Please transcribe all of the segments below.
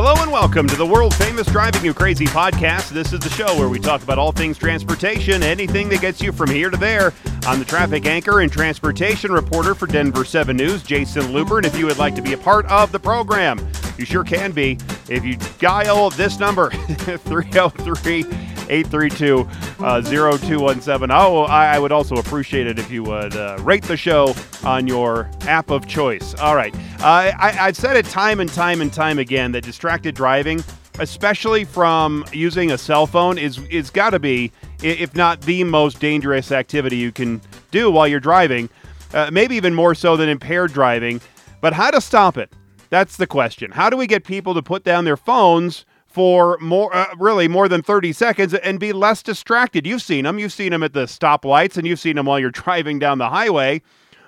Hello and welcome to the world famous Driving You Crazy podcast. This is the show where we talk about all things transportation, anything that gets you from here to there. I'm the traffic anchor and transportation reporter for Denver 7 News, Jayson Luber. And if you would like to be a part of the program, you sure can be. If you dial this number, 303 832 uh, 0217. Oh, I, I would also appreciate it if you would uh, rate the show on your app of choice. All right. Uh, I, I've said it time and time and time again that distracted driving, especially from using a cell phone, is is got to be, if not the most dangerous activity you can do while you're driving. Uh, maybe even more so than impaired driving. But how to stop it? That's the question. How do we get people to put down their phones for more, uh, really more than 30 seconds and be less distracted? You've seen them. You've seen them at the stoplights and you've seen them while you're driving down the highway.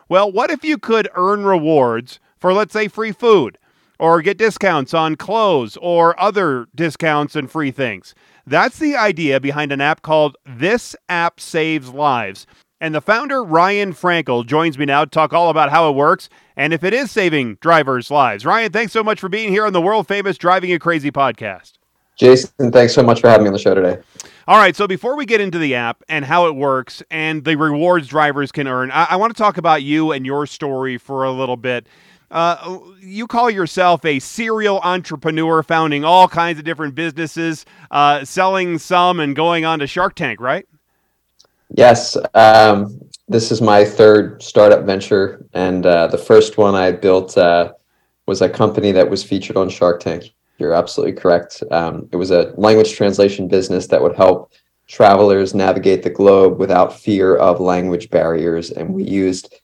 Well, what if you could earn rewards for, let's say, free food or get discounts on clothes or other discounts and free things? That's the idea behind an app called This App Saves Lives. And the founder, Ryan Frankel, joins me now to talk all about how it works and if it is saving drivers' lives. Ryan, thanks so much for being here on the world famous Driving You Crazy podcast. Jayson, thanks so much for having me on the show today. All right, so before we get into the app and how it works and the rewards drivers can earn, I, I want to talk about you and your story for a little bit. Uh, you call yourself a serial entrepreneur, founding all kinds of different businesses, uh, selling some and going on to Shark Tank, right? Yes. Um, this is my third startup venture, and uh, the first one I built uh, was a company that was featured on Shark Tank. You're absolutely correct. Um, it was a language translation business that would help travelers navigate the globe without fear of language barriers, and we used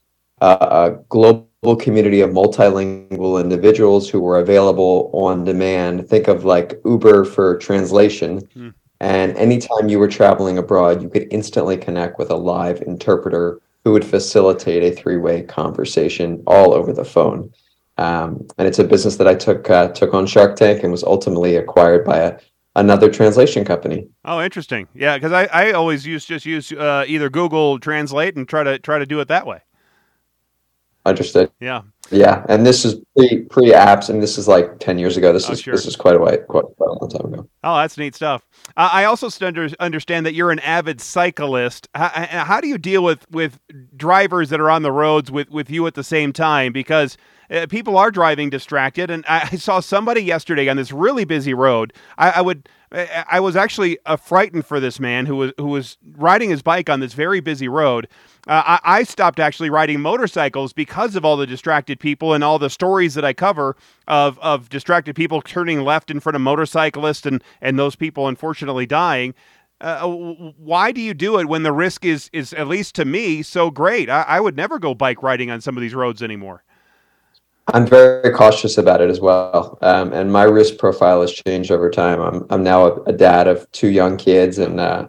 uh, a global community of multilingual individuals who were available on demand. Think of like Uber for translation. Hmm and anytime you were traveling abroad, you could instantly connect with a live interpreter who would facilitate a three-way conversation all over the phone. Um, and it's a business that I took uh, took on Shark Tank and was ultimately acquired by a, another translation company. Oh, interesting. Yeah, because I, I always use just use uh, either Google Translate and try to try to do it that way. Understood. Yeah. Yeah, and this is pre pre apps, and this is like ten years ago. This oh, is sure. this is quite a white, quite, quite, a long time ago. Oh, that's neat stuff. Uh, I also understand that you're an avid cyclist. How, how, do you deal with with drivers that are on the roads with with you at the same time? Because uh, people are driving distracted, and I, I, saw somebody yesterday on this really busy road. I, I would I was actually uh, frightened for this man who was who was riding his bike on this very busy road. Uh, I, I, stopped actually riding motorcycles because of all the distracted people and all the stories that I cover of of distracted people turning left in front of motorcyclists and and those people unfortunately dying. Uh, why do you do it when the risk is is at least to me so great? I, I would never go bike riding on some of these roads anymore. I'm very cautious about it as well, um, and my risk profile has changed over time. I'm I'm now a, a dad of two young kids, and uh,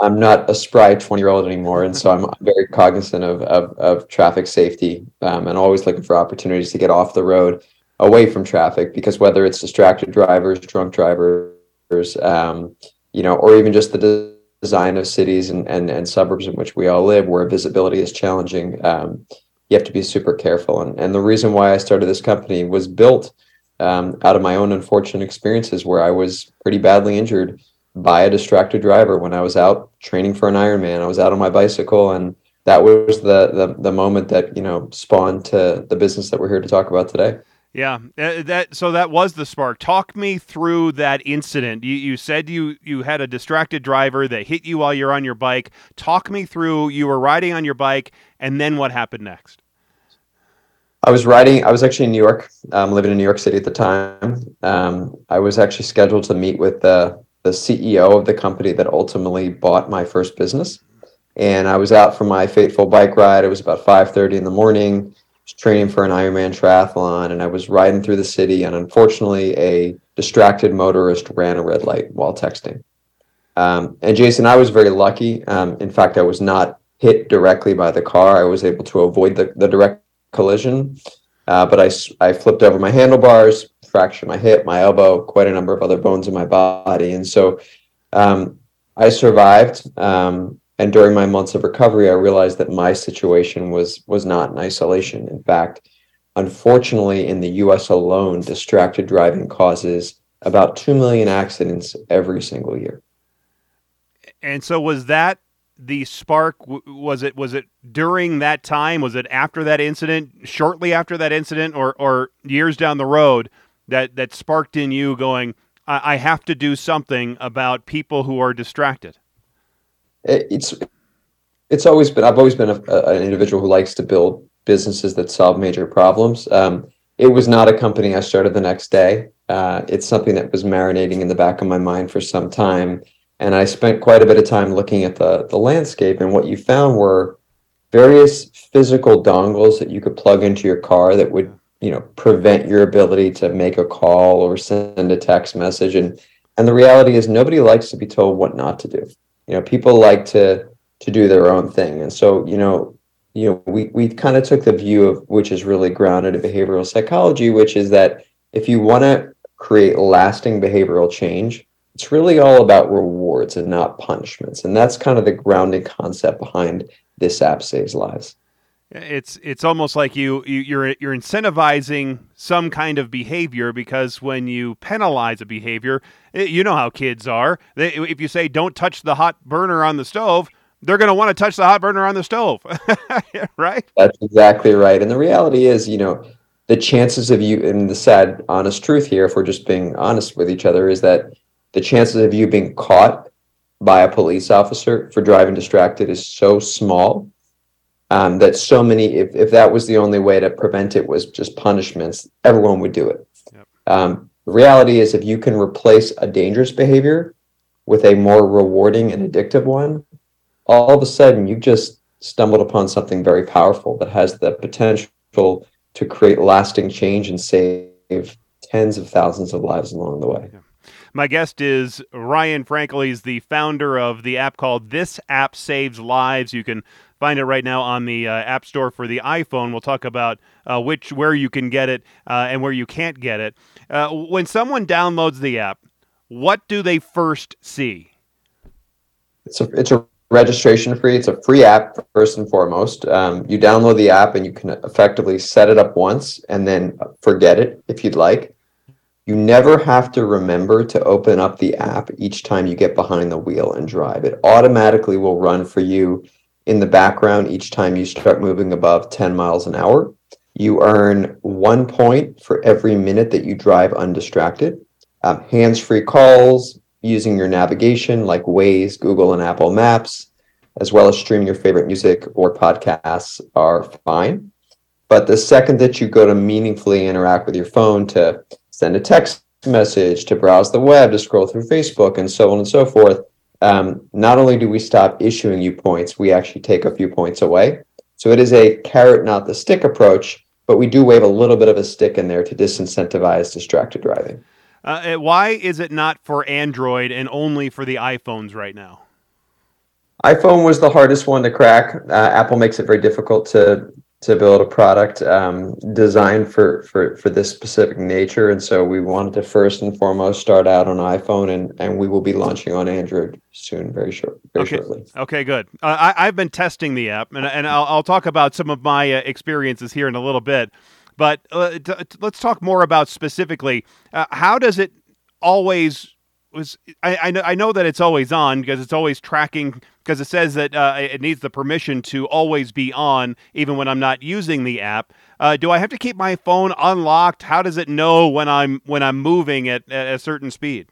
I'm not a spry 20 year old anymore, and so I'm very cognizant of of, of traffic safety, um, and always looking for opportunities to get off the road, away from traffic, because whether it's distracted drivers, drunk drivers, um, you know, or even just the design of cities and, and and suburbs in which we all live, where visibility is challenging. Um, you have to be super careful. And, and the reason why I started this company was built um, out of my own unfortunate experiences where I was pretty badly injured by a distracted driver when I was out training for an Ironman. I was out on my bicycle and that was the, the the moment that you know spawned to the business that we're here to talk about today. Yeah, uh, that so that was the spark. Talk me through that incident. You you said you you had a distracted driver that hit you while you're on your bike. Talk me through. You were riding on your bike, and then what happened next? I was riding. I was actually in New York, um, living in New York City at the time. Um, I was actually scheduled to meet with the the CEO of the company that ultimately bought my first business, and I was out for my fateful bike ride. It was about five thirty in the morning. Training for an Ironman triathlon, and I was riding through the city. And unfortunately, a distracted motorist ran a red light while texting. Um, and Jayson, I was very lucky. Um, in fact, I was not hit directly by the car. I was able to avoid the, the direct collision. Uh, but I, I flipped over my handlebars, fractured my hip, my elbow, quite a number of other bones in my body. And so um, I survived. Um, and during my months of recovery, I realized that my situation was was not in isolation. In fact, unfortunately, in the U.S. alone, distracted driving causes about 2 million accidents every single year. And so was that the spark was it was it during that time was it after that incident shortly after that incident or or years down the road that that sparked in you going I, I have to do something about people who are distracted it's it's always been I've always been a, a, an individual who likes to build businesses that solve major problems um, it was not a company I started the next day uh, it's something that was marinating in the back of my mind for some time and I spent quite a bit of time looking at the the landscape. And what you found were various physical dongles that you could plug into your car that would you know prevent your ability to make a call or send a text message. And and the reality is nobody likes to be told what not to do. You know, people like to to do their own thing. And so you know you know we we kind of took the view of which is really grounded in behavioral psychology, which is that if you want to create lasting behavioral change it's really all about rewards and not punishments. And that's kind of the grounding concept behind this app saves lives. It's it's almost like you, you you're you're incentivizing some kind of behavior because when you penalize a behavior, it, eh, you know how kids are. They, if you say don't touch the hot burner on the stove, they're going to want to touch the hot burner on the stove, right? That's exactly right. And the reality is, you know, the chances of you, and the sad, honest truth here, if we're just being honest with each other, is that the chances of you being caught by a police officer for driving distracted is so small um, that so many if, if that was the only way to prevent it was just punishments everyone would do it yep. um, the reality is if you can replace a dangerous behavior with a more rewarding and addictive one all of a sudden you've just stumbled upon something very powerful that has the potential to create lasting change and save tens of thousands of lives along the way yeah. My guest is Ryan Frankel. He's the founder of the app called This App Saves Lives. You can find it right now on the uh, App Store for the iPhone. We'll talk about uh, which where you can get it uh, and where you can't get it. Uh, when someone downloads the app, what do they first see? It's a it's a registration free. It's a free app first and foremost. Um, you download the app and you can effectively set it up once and then forget it if you'd like you never have to remember to open up the app each time you get behind the wheel and drive. It automatically will run for you in the background each time you start moving above 10 miles an hour. You earn one point for every minute that you drive undistracted. Um, Hands free calls using your navigation like Waze, Google, and Apple Maps, as well as streaming your favorite music or podcasts are fine. But the second that you go to meaningfully interact with your phone to send a text message, to browse the web, to scroll through Facebook, and so on and so forth. Um, not only do we stop issuing you points, we actually take a few points away. So it is a carrot, not the stick approach, but we do wave a little bit of a stick in there to disincentivize distracted driving. Uh, why is it not for Android and only for the iPhones right now? iPhone was the hardest one to crack. Uh, Apple makes it very difficult to to build a product um, designed for, for for this specific nature. And so we wanted to first and foremost start out on iphone and and we will be launching on android soon very short very okay. shortly. Okay good. Uh, I, i've been testing the app and, and I'll, I'll talk about some of my uh, experiences here in a little bit. But uh, t- let's talk more about specifically uh, how does it always was I, I know I know that it's always on because it's always tracking because it says that uh, it needs the permission to always be on even when I'm not using the app. Uh, do I have to keep my phone unlocked? How does it know when I'm when I'm moving at, at a certain speed?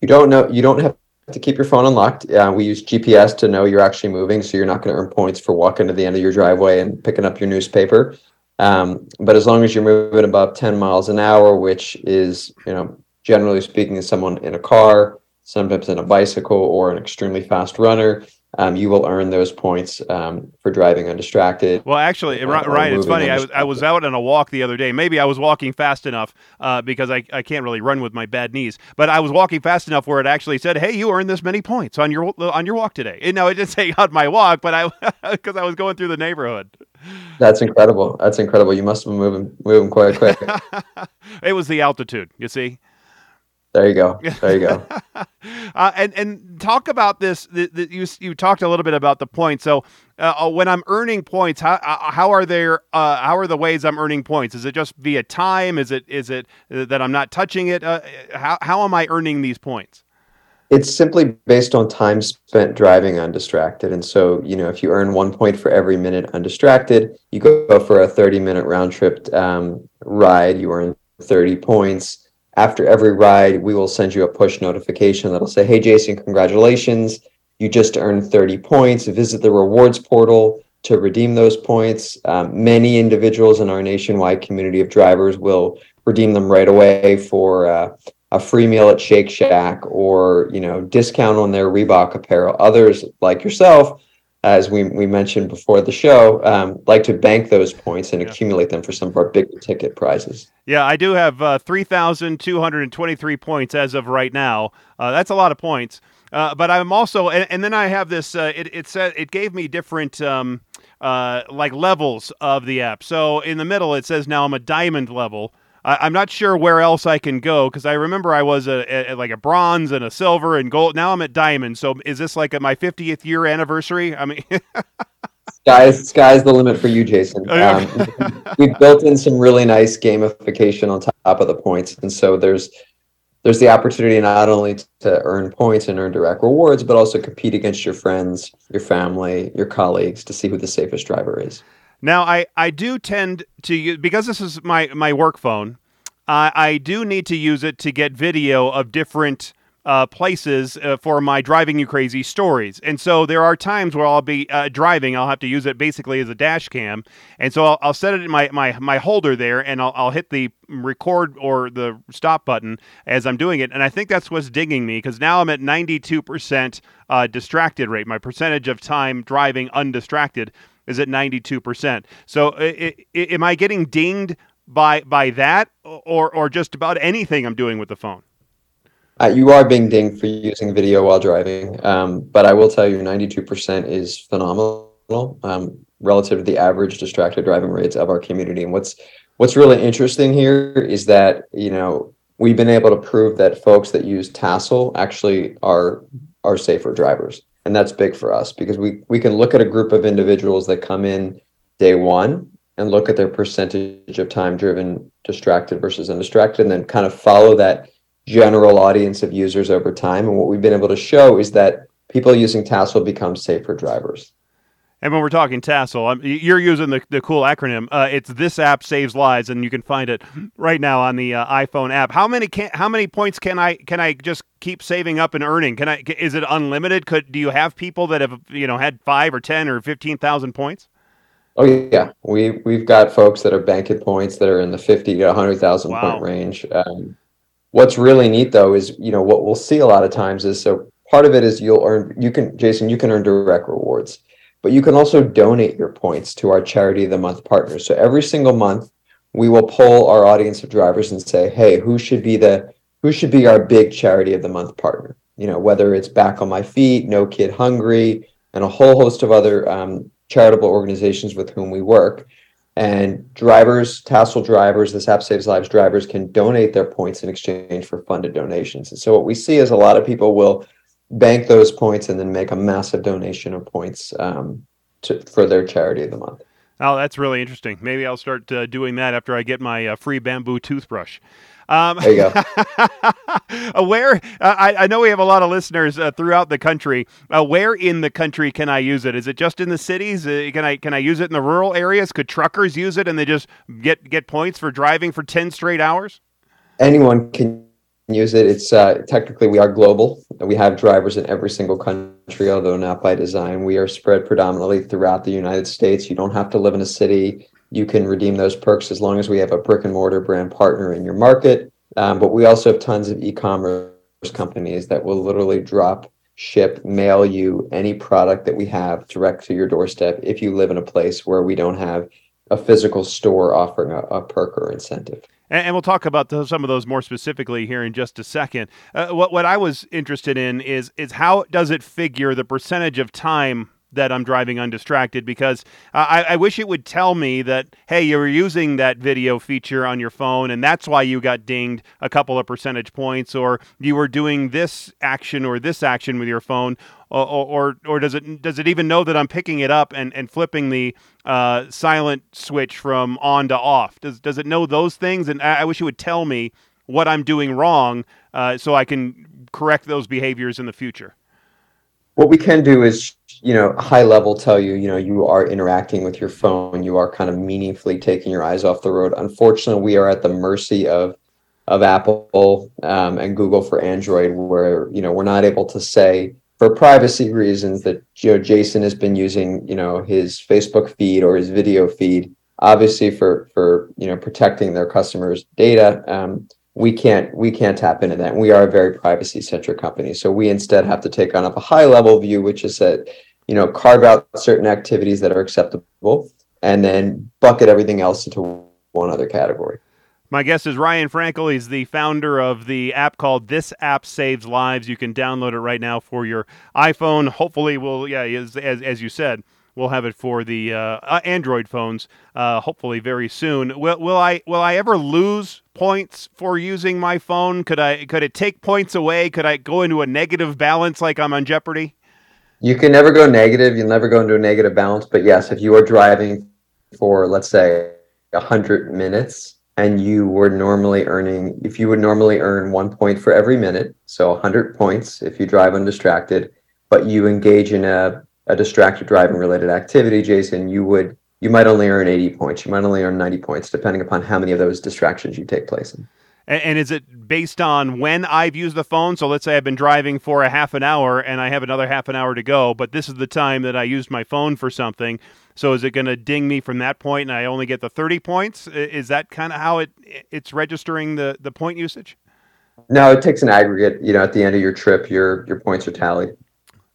You don't know. You don't have to keep your phone unlocked. Uh, we use GPS to know you're actually moving, so you're not going to earn points for walking to the end of your driveway and picking up your newspaper. Um, but as long as you're moving above 10 miles an hour, which is you know generally speaking, someone in a car, sometimes in a bicycle, or an extremely fast runner, um, you will earn those points um, for driving undistracted. Well, actually, uh, right, it's funny. I was, I was out on a walk the other day. Maybe I was walking fast enough uh, because I, I can't really run with my bad knees. But I was walking fast enough where it actually said, "Hey, you earned this many points on your on your walk today." And no, it didn't say on my walk, but I because I was going through the neighborhood. That's incredible. That's incredible. You must have been moving moving quite quick. it was the altitude. You see. There you go. There you go. uh, and and talk about this. The, the, you you talked a little bit about the points. So uh, uh when I'm earning points, how uh, how are there? Uh, how are the ways I'm earning points? Is it just via time? Is it is it that I'm not touching it? Uh, how how am I earning these points? It's simply based on time spent driving undistracted. And so, you know, if you earn one point for every minute undistracted, you go for a 30 minute round trip um, ride, you earn 30 points after every ride, we will send you a push notification that'll say, Hey, Jayson, congratulations. You just earned 30 points. Visit the rewards portal to redeem those points. Um, many individuals in our nationwide community of drivers will redeem them right away for uh, a free meal at Shake Shack or you know discount on their Reebok apparel. Others like yourself as we, we mentioned before the show, um, like to bank those points and yeah. accumulate them for some of our big ticket prizes. Yeah, I do have uh, 3,223 points as of right now. Uh, that's a lot of points. Uh, but I'm also, and, and, then I have this. Uh, it it said it gave me different um, uh, like levels of the app. So in the middle, it says now I'm a diamond level. I, am not sure where else I can go because I remember I was a, a, like a bronze and a silver and gold. Now I'm at diamond. So is this like a, my 50th year anniversary? I mean, sky's sky's the limit for you, Jayson. Um, we've built in some really nice gamification on top of the points, and so there's there's the opportunity not only to earn points and earn direct rewards, but also compete against your friends, your family, your colleagues to see who the safest driver is. Now, I, I do tend to use, because this is my, my work phone, uh, I do need to use it to get video of different uh, places uh, for my driving you crazy stories. And so there are times where I'll be uh, driving, I'll have to use it basically as a dash cam. And so I'll, I'll set it in my, my, my holder there and I'll, I'll hit the record or the stop button as I'm doing it. And I think that's what's digging me because now I'm at 92% uh, distracted rate, my percentage of time driving undistracted is at 92%. So it, it, am I getting dinged by by that or or just about anything I'm doing with the phone? Uh, you are being dinged for using video while driving, um, but I will tell you, 92% is phenomenal um, relative to the average distracted driving rates of our community. And what's what's really interesting here is that you know we've been able to prove that folks that use TASL actually are are safer drivers and that's big for us because we we can look at a group of individuals that come in day one and look at their percentage of time driven distracted versus undistracted and then kind of follow that general audience of users over time. And what we've been able to show is that people using TASL become safer drivers and when we're talking TASL, I'm, you're using the, the cool acronym. Uh, it's this app saves lives, and you can find it right now on the uh, iPhone app. How many can how many points can I can I just keep saving up and earning? Can I is it unlimited? Could do you have people that have you know had five or ten or fifteen thousand points? Oh yeah, we we've got folks that are banking points that are in the fifty to hundred thousand wow. point range. Um, what's really neat though is you know what we'll see a lot of times is so part of it is you'll earn you can Jayson you can earn direct rewards but you can also donate your points to our Charity of the Month partners. So every single month, we will poll our audience of drivers and say, hey, who should be the who should be our big Charity of the Month partner? You know, whether it's Back on My Feet, No Kid Hungry, and a whole host of other um, charitable organizations with whom we work. And drivers, TASL drivers, this app saves lives drivers can donate their points in exchange for funded donations. And so what we see is a lot of people will bank those points and then make a massive donation of points um, to, for their charity of the month. Oh, that's really interesting. Maybe I'll start uh, doing that after I get my uh, free bamboo toothbrush. Um, there you go. where uh, I, I, know we have a lot of listeners uh, throughout the country. Uh, where in the country can I use it? Is it just in the cities? Uh, can I can I use it in the rural areas? Could truckers use it and they just get get points for driving for ten straight hours? Anyone can use it. It's uh, technically we are global. We have drivers in every single country, although not by design. We are spread predominantly throughout the United States. You don't have to live in a city. You can redeem those perks as long as we have a brick and mortar brand partner in your market. Um, but we also have tons of e-commerce companies that will literally drop, ship, mail you any product that we have direct to your doorstep if you live in a place where we don't have a physical store offering a, a perk or incentive and, we'll talk about some of those more specifically here in just a second. Uh, what what I was interested in is is how does it figure the percentage of time that I'm driving undistracted because I, I, wish it would tell me that, hey, you were using that video feature on your phone and that's why you got dinged a couple of percentage points, or you were doing this action or this action with your phone. Or, or, or does it does it even know that I'm picking it up and, and flipping the uh, silent switch from on to off? Does does it know those things? And I, I wish it would tell me what I'm doing wrong uh, so I can correct those behaviors in the future. What we can do is you know, high level tell you, you know, you are interacting with your phone, you are kind of meaningfully taking your eyes off the road. Unfortunately, we are at the mercy of of Apple um, and Google for Android, where you know we're not able to say for privacy reasons that you know Jayson has been using you know his Facebook feed or his video feed. Obviously, for for you know protecting their customers' data, um, we can't we can't tap into that. we are a very privacy centric company, so we instead have to take on a high level view, which is that you know carve out certain activities that are acceptable, and then bucket everything else into one other category. My guest is Ryan Frankel. He's the founder of the app called This App Saves Lives. You can download it right now for your iPhone. Hopefully, will yeah, as, as, as you said, we'll have it for the uh, uh, Android phones. Uh, hopefully, very soon. Will, will I will I ever lose points for using my phone? Could I could it take points away? Could I go into a negative balance like I'm on Jeopardy? You can never go negative. You'll never go into a negative balance. But yes, if you are driving for let's say hundred minutes and you were normally earning if you would normally earn one point for every minute so 100 points if you drive undistracted but you engage in a a distracted driving related activity, Jayson, you would you might only earn 80 points. You might only earn 90 points, depending upon how many of those distractions you take place in. And, and is it based on when I've used the phone? So let's say I've been driving for a half an hour and I have another half an hour to go, but this is the time that I used my phone for something. So is it going to ding me from that point and I only get the 30 points? Is that kind of how it it's registering the, the point usage? No, it takes an aggregate. You know, at the end of your trip, your your points are tallied.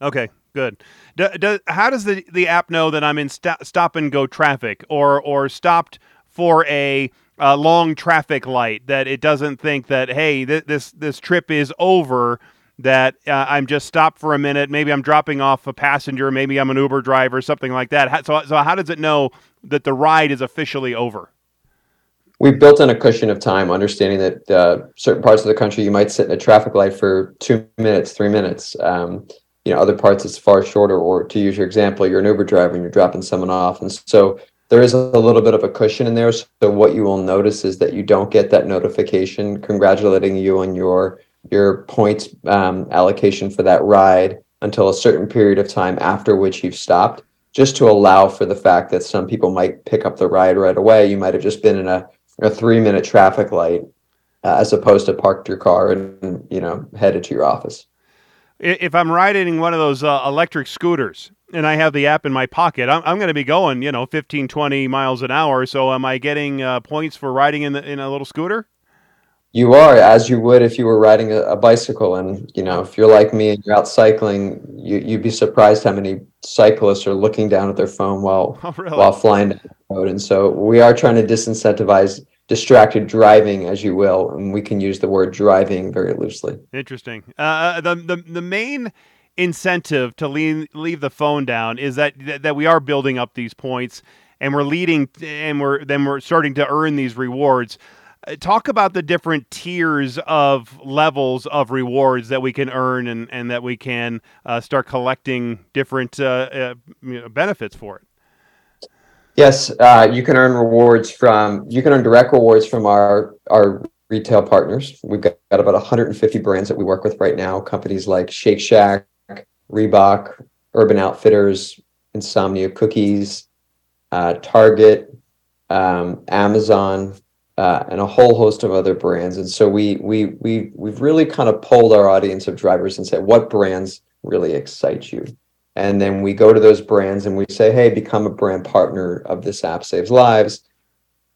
Okay, good. Do, do, how does the, the app know that I'm in st- stop and go traffic or or stopped for a, long traffic light? That it doesn't think that hey th- this this trip is over. That uh, I'm just stopped for a minute. Maybe I'm dropping off a passenger. Maybe I'm an Uber driver, something like that. So so how does it know that the ride is officially over? We've built in a cushion of time, understanding that uh, certain parts of the country you might sit in a traffic light for two minutes, three minutes. Um, you know other parts it's far shorter or to use your example you're an uber driver and you're dropping someone off. And so there is a little bit of a cushion in there. So what you will notice is that you don't get that notification congratulating you on your your points um, allocation for that ride until a certain period of time after which you've stopped just to allow for the fact that some people might pick up the ride right away. You might have just been in a, a three minute traffic light uh, as opposed to parked your car and you know headed to your office if I'm riding one of those uh, electric scooters and I have the app in my pocket, I'm, I'm going to be going, you know, 15, 20 miles an hour. So am I getting uh, points for riding in, the, in a little scooter? You are, as you would if you were riding a, a, bicycle. And, you know, if you're like me and you're out cycling, you, you'd be surprised how many cyclists are looking down at their phone while, oh, really? while flying down the road. And so we are trying to disincentivize distracted driving, as you will, and we can use the word driving very loosely. Interesting. Uh, uh, the, the the main incentive to leave leave the phone down is that that we are building up these points and we're leading and we're then we're starting to earn these rewards. Uh, talk about the different tiers of levels of rewards that we can earn and, and that we can uh, start collecting different uh, uh benefits for it. Yes, uh, you can earn rewards from you can earn direct rewards from our our retail partners. We've got, got about 150 brands that we work with right now. Companies like Shake Shack, Reebok, Urban Outfitters, Insomnia Cookies, uh, Target, um, Amazon, uh, and a whole host of other brands. And so we we we we've really kind of polled our audience of drivers and said, what brands really excite you? And then we go to those brands and we say, hey, become a brand partner of this app saves lives.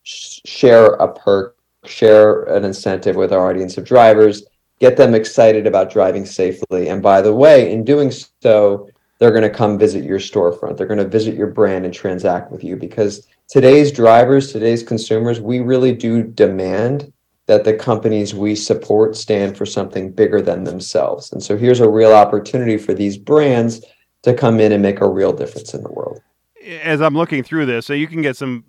share a perk, share an incentive with our audience of drivers, get them excited about driving safely. And by the way, in doing so, they're going to come visit your storefront. They're going to visit your brand and transact with you because today's drivers, today's consumers, we really do demand that the companies we support stand for something bigger than themselves. And so here's a real opportunity for these brands to come in and make a real difference in the world. As I'm looking through this, so you can get some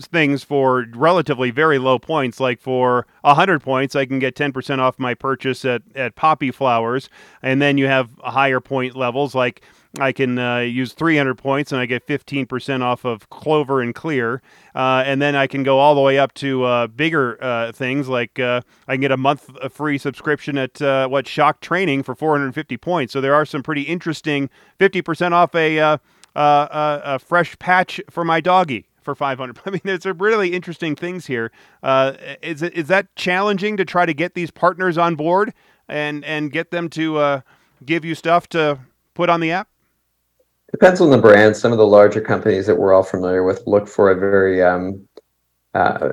things for relatively very low points. Like for 100 points, I can get 10% off my purchase at, at Poppy Flowers. And then you have higher point levels like I can uh, use 300 points and I get 15% off of Clover and Clear. Uh, and then I can go all the way up to uh, bigger uh, things like uh, I can get a month free subscription at uh, what Shock Training for 450 points. So there are some pretty interesting 50% off a, a, fresh patch for my doggy for 500. I mean, there's some really interesting things here. is, is that challenging to try to get these partners on board and, and get them to give you stuff to put on the app? Depends on the brand. Some of the larger companies that we're all familiar with look for a very um, uh,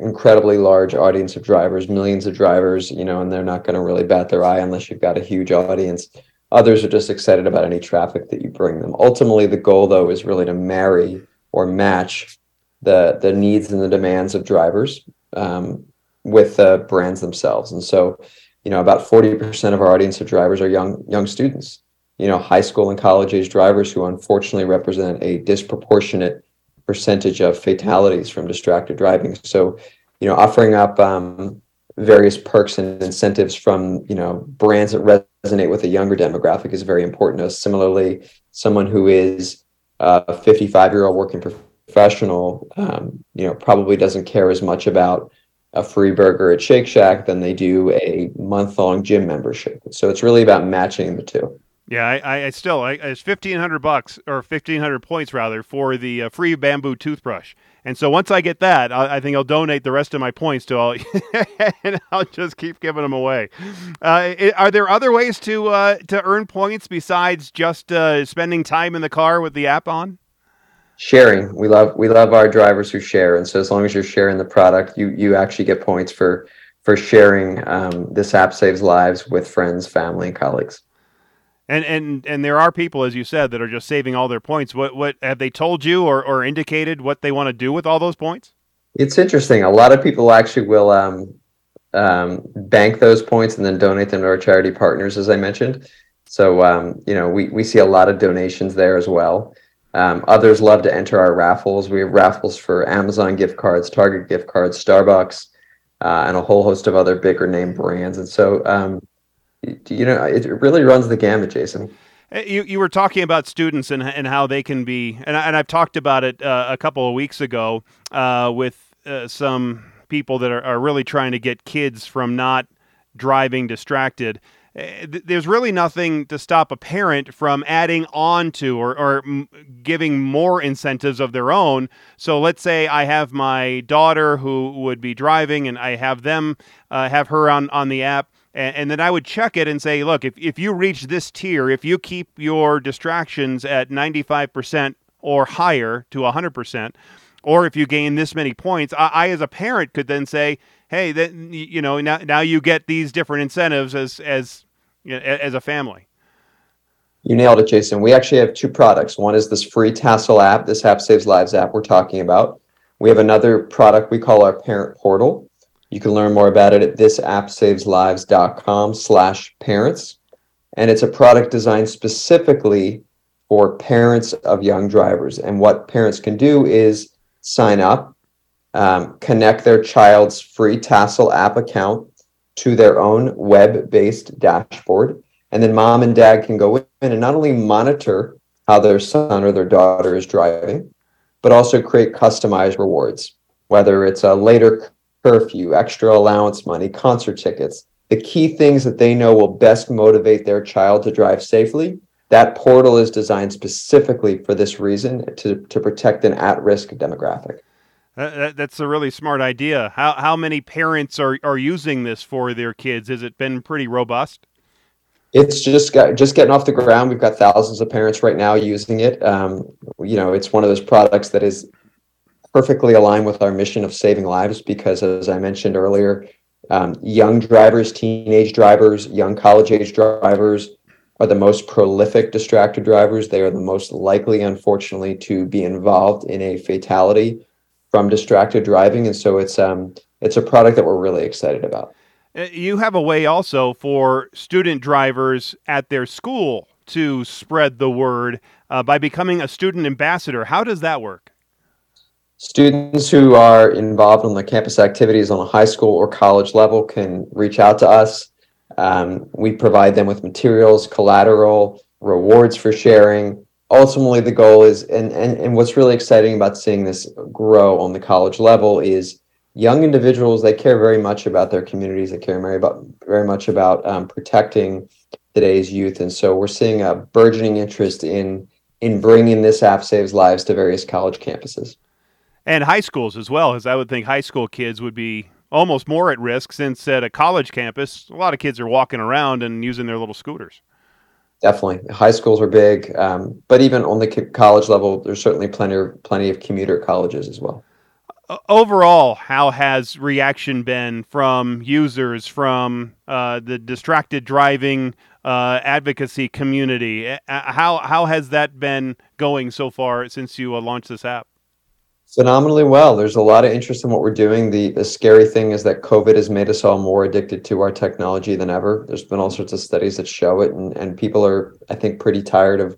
incredibly large audience of drivers, millions of drivers, you know, and they're not going to really bat their eye unless you've got a huge audience. Others are just excited about any traffic that you bring them. Ultimately, the goal, though, is really to marry or match the the needs and the demands of drivers um, with the brands themselves. And so, you know, about forty percent of our audience of drivers are young young students you know, high school and college age drivers who unfortunately represent a disproportionate percentage of fatalities from distracted driving. So, you know, offering up um, various perks and incentives from, you know, brands that resonate with a younger demographic is very important us. Similarly, someone who is a 55 year old working professional, um, you know, probably doesn't care as much about a free burger at Shake Shack than they do a month long gym membership. So it's really about matching the two. Yeah, I, I still I, it's fifteen hundred bucks or fifteen hundred points rather for the uh, free bamboo toothbrush. And so once I get that, I, I think I'll donate the rest of my points to all, and I'll just keep giving them away. Uh, are there other ways to uh, to earn points besides just uh, spending time in the car with the app on? Sharing, we love we love our drivers who share, and so as long as you're sharing the product, you you actually get points for for sharing. Um, this app saves lives with friends, family, and colleagues. And and and there are people, as you said, that are just saving all their points. What what have they told you or, or indicated what they want to do with all those points? It's interesting. A lot of people actually will um, um, bank those points and then donate them to our charity partners, as I mentioned. So um, you know, we we see a lot of donations there as well. Um, others love to enter our raffles. We have raffles for Amazon gift cards, Target gift cards, Starbucks, uh, and a whole host of other bigger name brands. And so um, you know, it really runs the gamut, Jayson. Uh, you, you were talking about students and, and how they can be, and, I, and I've talked about it uh, a couple of weeks ago uh, with uh, some people that are, are really trying to get kids from not driving distracted. Uh, there's really nothing to stop a parent from adding on to or, or giving more incentives of their own. So let's say I have my daughter who would be driving and I have them uh, have her on, on the app and, and, then I would check it and say, look, if, if you reach this tier, if you keep your distractions at 95% or higher to 100%, or if you gain this many points, I, I as a parent could then say, hey, that you know now, now you get these different incentives as as as a family. You nailed it, Jayson. We actually have two products. One is this free TASL app, this App Saves Lives app we're talking about. We have another product we call our Parent Portal. You can learn more about it at thisappsaveslives.com slash parents. And it's a product designed specifically for parents of young drivers. And what parents can do is sign up, um, connect their child's free TASL app account to their own web-based dashboard. And then mom and dad can go in and not only monitor how their son or their daughter is driving, but also create customized rewards, whether it's a later curfew, extra allowance money, concert tickets, the key things that they know will best motivate their child to drive safely. That portal is designed specifically for this reason to, to protect an at risk demographic. That, that's a really smart idea. How, how many parents are, are using this for their kids? Has it been pretty robust? It's just got just getting off the ground. We've got thousands of parents right now using it. Um, you know, it's one of those products that is perfectly aligned with our mission of saving lives because, as I mentioned earlier, um, young drivers, teenage drivers, young college age drivers are the most prolific distracted drivers. They are the most likely, unfortunately, to be involved in a fatality from distracted driving, and so it's um, it's a product that we're really excited about. Uh, you have a way also for student drivers at their school to spread the word uh, by becoming a student ambassador. How does that work? Students who are involved in the campus activities on a high school or college level can reach out to us. Um, we provide them with materials, collateral, rewards for sharing. Ultimately, the goal is, and, and, and what's really exciting about seeing this grow on the college level is young individuals, they care very much about their communities. They care very, about, very much about um, protecting today's youth. And so we're seeing a burgeoning interest in, in bringing this app saves lives to various college campuses and high schools as well, as I would think high school kids would be almost more at risk since at a college campus, a lot of kids are walking around and using their little scooters. Definitely, high schools are big, um, but even on the college level, there's certainly plenty of plenty of commuter colleges as well. Overall, how has reaction been from users, from uh, the distracted driving uh, advocacy community? How how has that been going so far since you uh, launched this app? Phenomenally well. There's a lot of interest in what we're doing. The the scary thing is that COVID has made us all more addicted to our technology than ever. There's been all sorts of studies that show it, and, and people are, I think, pretty tired of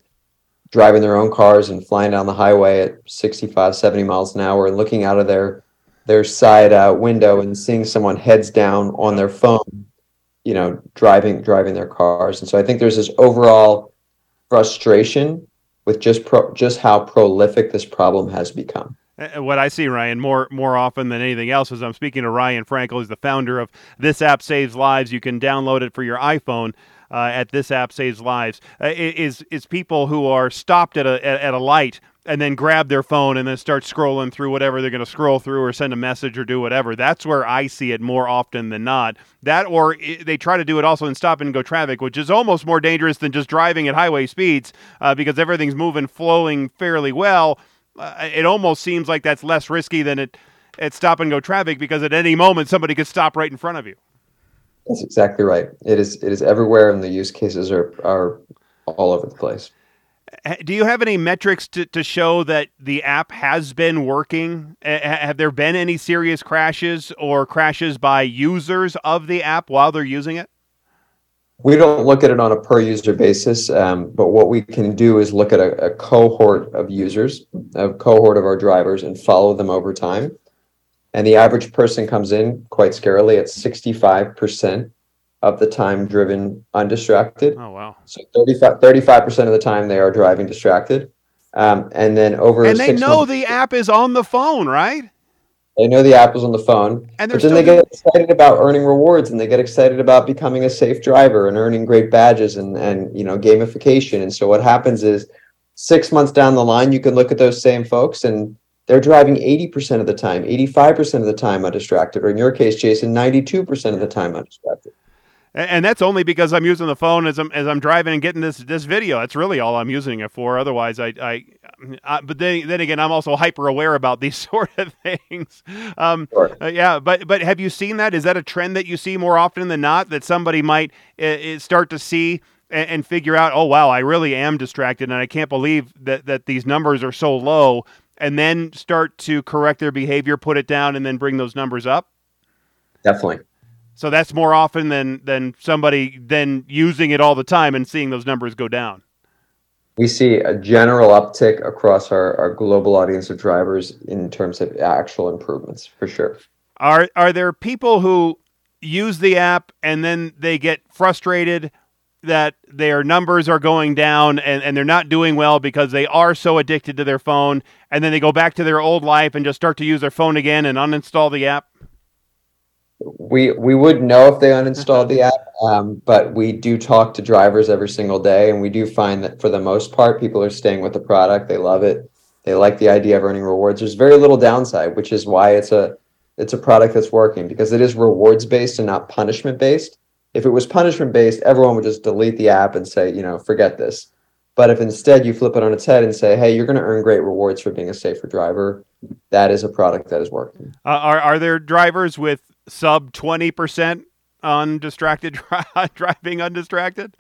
driving their own cars and flying down the highway at 65, 70 miles an hour and looking out of their their side uh, window and seeing someone heads down on their phone, you know, driving driving their cars. And so I think there's this overall frustration with just pro, just how prolific this problem has become what I see, Ryan, more more often than anything else, is I'm speaking to Ryan Frankel. who's the founder of This App Saves Lives. You can download it for your iPhone. Uh, at this app saves lives uh, is is people who are stopped at a at, a light and then grab their phone and then start scrolling through whatever they're going to scroll through or send a message or do whatever. That's where I see it more often than not. That or they try to do it also in stop and go traffic, which is almost more dangerous than just driving at highway speeds uh, because everything's moving, flowing fairly well uh, it almost seems like that's less risky than it at stop and go traffic because at any moment somebody could stop right in front of you. That's exactly right. It is it is everywhere, and the use cases are are all over the place. Do you have any metrics to, to show that the app has been working? Have there been any serious crashes or crashes by users of the app while they're using it? We don't look at it on a per user basis, um, but what we can do is look at a, a, cohort of users, a cohort of our drivers, and follow them over time. And the average person comes in quite scarily at 65% of the time driven undistracted. Oh, wow. So 35, 35% of the time they are driving distracted. Um, and then over And they know months, the app is on the phone, right? They know the app is on the phone, and but then they get excited about earning rewards, and they get excited about becoming a safe driver and earning great badges and and you know gamification. And so what happens is, six months down the line, you can look at those same folks, and they're driving eighty percent of the time, eighty five percent of the time undistracted, or in your case, Jayson, ninety two percent of the time undistracted and that's only because I'm using the phone as I'm as I'm driving and getting this this video. That's really all I'm using it for. Otherwise, I, I, I but then then again, I'm also hyper aware about these sort of things. Um, sure. uh, yeah, but but have you seen that? Is that a trend that you see more often than not? That somebody might uh, start to see and, and figure out, oh wow, I really am distracted, and I can't believe that that these numbers are so low, and then start to correct their behavior, put it down, and then bring those numbers up. Definitely. So that's more often than than somebody then using it all the time and seeing those numbers go down. We see a general uptick across our, our global audience of drivers in terms of actual improvements for sure. Are are there people who use the app and then they get frustrated that their numbers are going down and, and they're not doing well because they are so addicted to their phone and then they go back to their old life and just start to use their phone again and uninstall the app? We we would know if they uninstalled the app, um, but we do talk to drivers every single day, and we do find that for the most part, people are staying with the product. They love it. They like the idea of earning rewards. There's very little downside, which is why it's a it's a product that's working because it is rewards based and not punishment based. If it was punishment based, everyone would just delete the app and say, you know, forget this. But if instead you flip it on its head and say, hey, you're going to earn great rewards for being a safer driver, that is a product that is working. Uh, are are there drivers with sub 20% undistracted driving undistracted?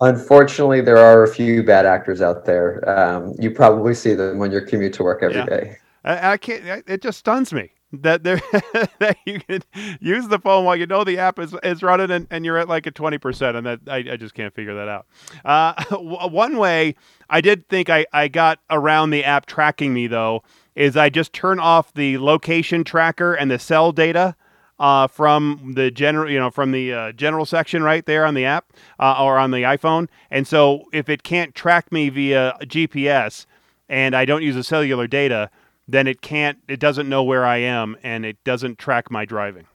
Unfortunately, there are a few bad actors out there. Um, you probably see them when you commute to work every yeah. day. I, I, can't. It just stuns me. that there that you can use the phone while you know the app is, is running and, and you're at like a 20% and that I, I just can't figure that out uh, one way i did think I, I got around the app tracking me though is i just turn off the location tracker and the cell data uh, from the general, you know, from the uh, general section right there on the app uh, or on the iPhone. And so if it can't track me via GPS and I don't use the cellular data, then it can't, it doesn't know where I am and it doesn't track my driving.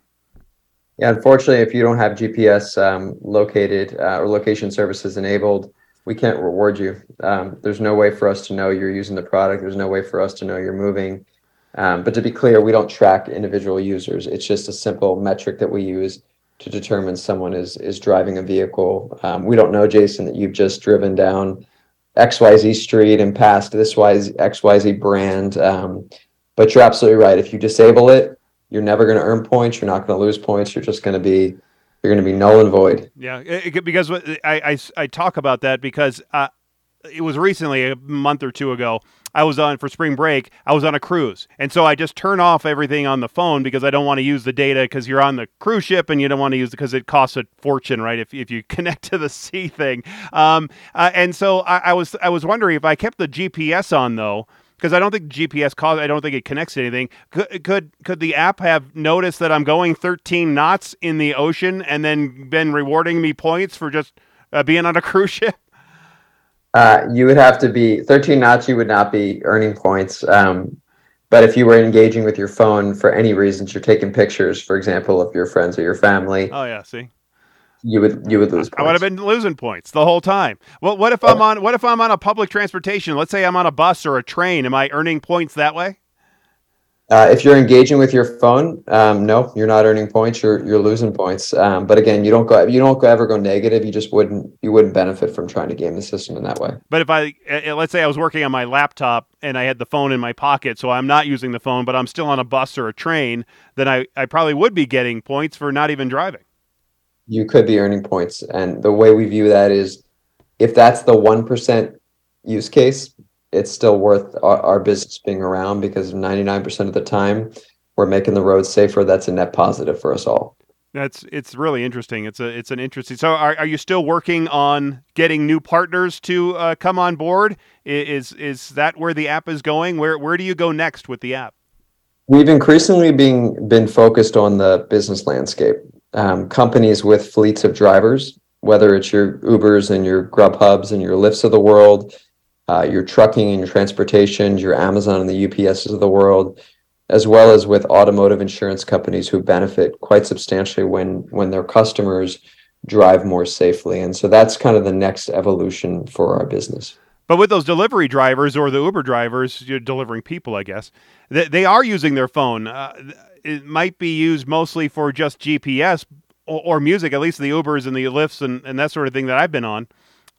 Yeah, unfortunately, if you don't have GPS um, located uh, or location services enabled, we can't reward you. Um, there's no way for us to know you're using the product. There's no way for us to know you're moving. Um, but to be clear, we don't track individual users. It's just a simple metric that we use to determine someone is is driving a vehicle. Um, we don't know, Jayson, that you've just driven down XYZ street and passed this XYZ brand. Um, but you're absolutely right. If you disable it, you're never going to earn points. You're not going to lose points. You're just going to be you're going to be null and void. Yeah, it, because I, I, I talk about that because uh, it was recently a month or two ago. I was on for spring break. I was on a cruise, and so I just turn off everything on the phone because I don't want to use the data because you're on the cruise ship and you don't want to use it because it costs a fortune, right? If, if you connect to the sea thing, um, uh, and so I, I was I was wondering if I kept the GPS on though because I don't think GPS calls. I don't think it connects to anything. Could, could could the app have noticed that I'm going 13 knots in the ocean and then been rewarding me points for just uh, being on a cruise ship? Uh, you would have to be 13 knots. You would not be earning points. Um, but if you were engaging with your phone for any reasons, you're taking pictures, for example, of your friends or your family. Oh yeah, see. You would you would lose. Points. I would have been losing points the whole time. Well, what if I'm on what if I'm on a public transportation? Let's say I'm on a bus or a train. Am I earning points that way? Uh, if you're engaging with your phone, um, no, you're not earning points. You're you're losing points. Um, but again, you don't go you don't ever go negative. You just wouldn't you wouldn't benefit from trying to game the system in that way. But if I uh, let's say I was working on my laptop and I had the phone in my pocket, so I'm not using the phone, but I'm still on a bus or a train, then I I probably would be getting points for not even driving. You could be earning points, and the way we view that is, if that's the one percent use case, it's still worth our, our business being around because 99% of the time we're making the roads safer. That's a net positive for us all. That's it's really interesting. It's a it's an interesting. So are, are you still working on getting new partners to uh, come on board? Is is that where the app is going? Where where do you go next with the app? We've increasingly been been focused on the business landscape. Um, companies with fleets of drivers, whether it's your Ubers and your Grubhubs and your Lyfts of the world, your trucking and your transportation, your Amazon and the UPSs of the world, as well as with automotive insurance companies who benefit quite substantially when when their customers drive more safely. And so that's kind of the next evolution for our business. But with those delivery drivers or the Uber drivers, you're delivering people, I guess, they, they are using their phone. Uh, it might be used mostly for just GPS or, or, music, at least the Ubers and the Lyfts and, and that sort of thing that I've been on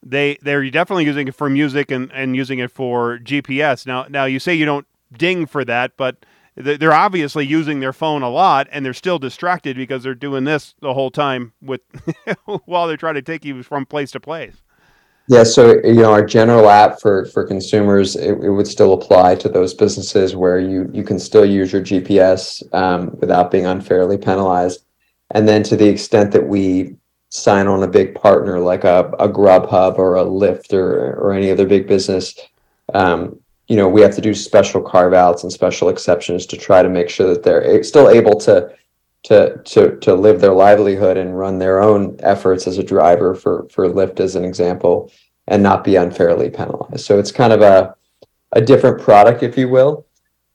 they they're definitely using it for music and, and using it for GPS. Now now you say you don't ding for that, but they're obviously using their phone a lot and they're still distracted because they're doing this the whole time with while they're trying to take you from place to place. Yeah, so you know our general app for for consumers it, it would still apply to those businesses where you you can still use your GPS um, without being unfairly penalized, and then to the extent that we sign on a big partner like a, a Grubhub or a Lyft or, or any other big business, um, you know, we have to do special carve outs and special exceptions to try to make sure that they're still able to to to to live their livelihood and run their own efforts as a driver for for Lyft as an example and not be unfairly penalized. So it's kind of a a different product, if you will.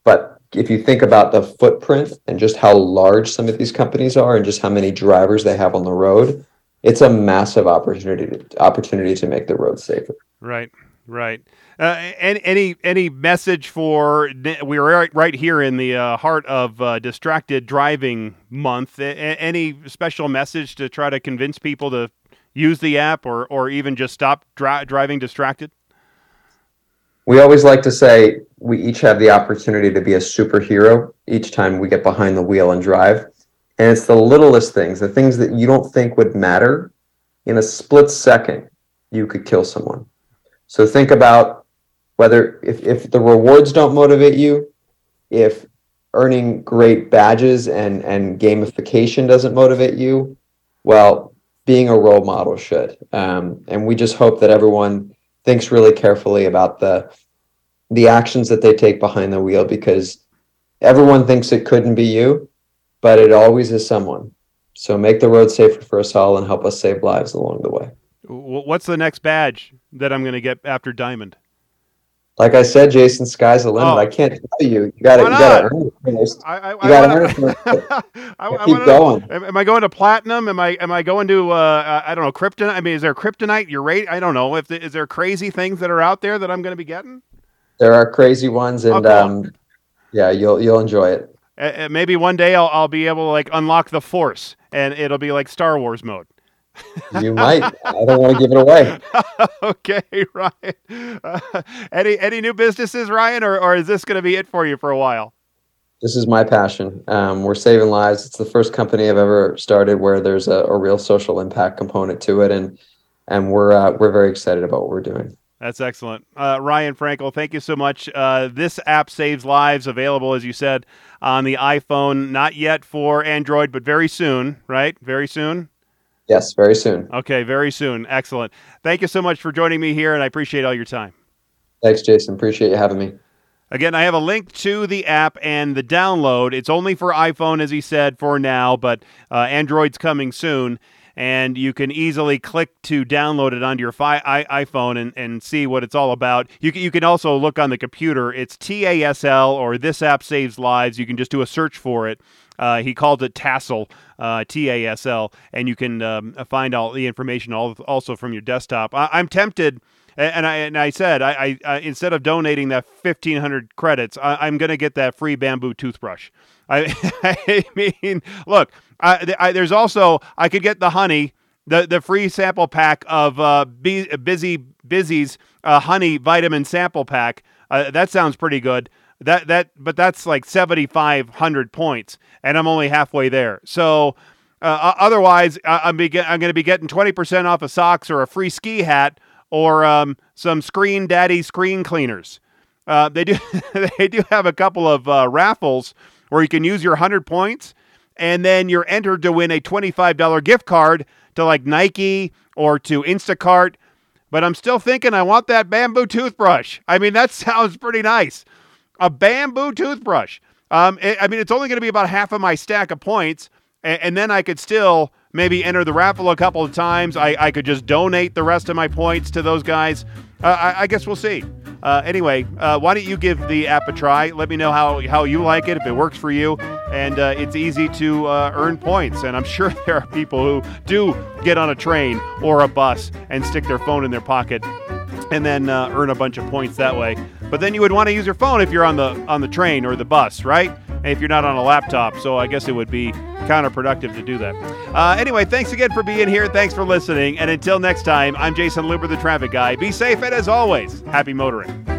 But if you think about the footprint and just how large some of these companies are and just how many drivers they have on the road, it's a massive opportunity to, opportunity to make the road safer. Right, right. Uh, any any any message for we're right, right here in the uh, heart of uh, distracted driving month. A- any special message to try to convince people to use the app or or even just stop dri- driving distracted? We always like to say we each have the opportunity to be a superhero each time we get behind the wheel and drive. And it's the littlest things, the things that you don't think would matter. In a split second, you could kill someone. So think about whether if, if the rewards don't motivate you, if earning great badges and and gamification doesn't motivate you, well, being a role model should. Um, and we just hope that everyone thinks really carefully about the the actions that they take behind the wheel because everyone thinks it couldn't be you, but it always is someone. So make the road safer for us all and help us save lives along the way. What's the next badge that I'm going to get after Diamond? Like I said, Jayson, sky's the limit. Oh. I can't tell you. You got to. You got to earn it first. I, I, you got to earn it I, keep going. Am I going to platinum? Am I am I going to uh, I don't know kryptonite? I mean, is there kryptonite? Your rate? I don't know. If the, is there crazy things that are out there that I'm going to be getting? There are crazy ones, and okay. um, yeah, you'll you'll enjoy it. Uh, maybe one day I'll I'll be able to like unlock the Force, and it'll be like Star Wars mode. you might. I don't want to give it away. okay, Ryan. Uh, any any new businesses, Ryan, or or is this going to be it for you for a while? This is my passion. Um, we're saving lives. It's the first company I've ever started where there's a, a real social impact component to it, and and we're uh, we're very excited about what we're doing. That's excellent. Uh, Ryan Frankel, thank you so much. Uh, this app saves lives, available, as you said, on the iPhone. Not yet for Android, but very soon, right? Very soon? Yes, very soon. Okay, very soon. Excellent. Thank you so much for joining me here, and I appreciate all your time. Thanks, Jayson. Appreciate you having me. Again, I have a link to the app and the download. It's only for iPhone, as he said, for now, but uh, Android's coming soon and you can easily click to download it onto your fi- I- iPhone and, and see what it's all about. You can, you can also look on the computer. It's TASL or This App Saves Lives. You can just do a search for it. Uh, he called it Tassel, uh, T A S L, and you can um, find all the information all, also from your desktop. I, am tempted and I and I said I, I, I, instead of donating that fifteen hundred credits, I, am going to get that free bamboo toothbrush. I, I mean, look, I, I, there's also I could get the honey, the the free sample pack of uh, busy busy's uh, honey vitamin sample pack. Uh, that sounds pretty good. That that but that's like 7,500 points, and I'm only halfway there. So. Uh, otherwise, I'm, be I'm going to be getting 20% off of socks or a free ski hat or um, some Screen Daddy screen cleaners. Uh, they do they do have a couple of uh, raffles where you can use your 100 points and then you're entered to win a $25 gift card to like Nike or to Instacart. But I'm still thinking I want that bamboo toothbrush. I mean, that sounds pretty nice. A bamboo toothbrush. Um, it, I mean, it's only going to be about half of my stack of points, and, and, then I could still maybe enter the raffle a couple of times. I, I could just donate the rest of my points to those guys. Uh, I, I guess we'll see. Uh, anyway, uh, why don't you give the app a try? Let me know how, how you like it, if it works for you. And uh, it's easy to uh, earn points. And I'm sure there are people who do get on a train or a bus and stick their phone in their pocket and then uh, earn a bunch of points that way. But then you would want to use your phone if you're on the on the train or the bus, right? If you're not on a laptop, so I guess it would be counterproductive to do that. Uh, anyway, thanks again for being here. Thanks for listening. And until next time, I'm Jayson Luber, the traffic guy. Be safe and as always, happy motoring.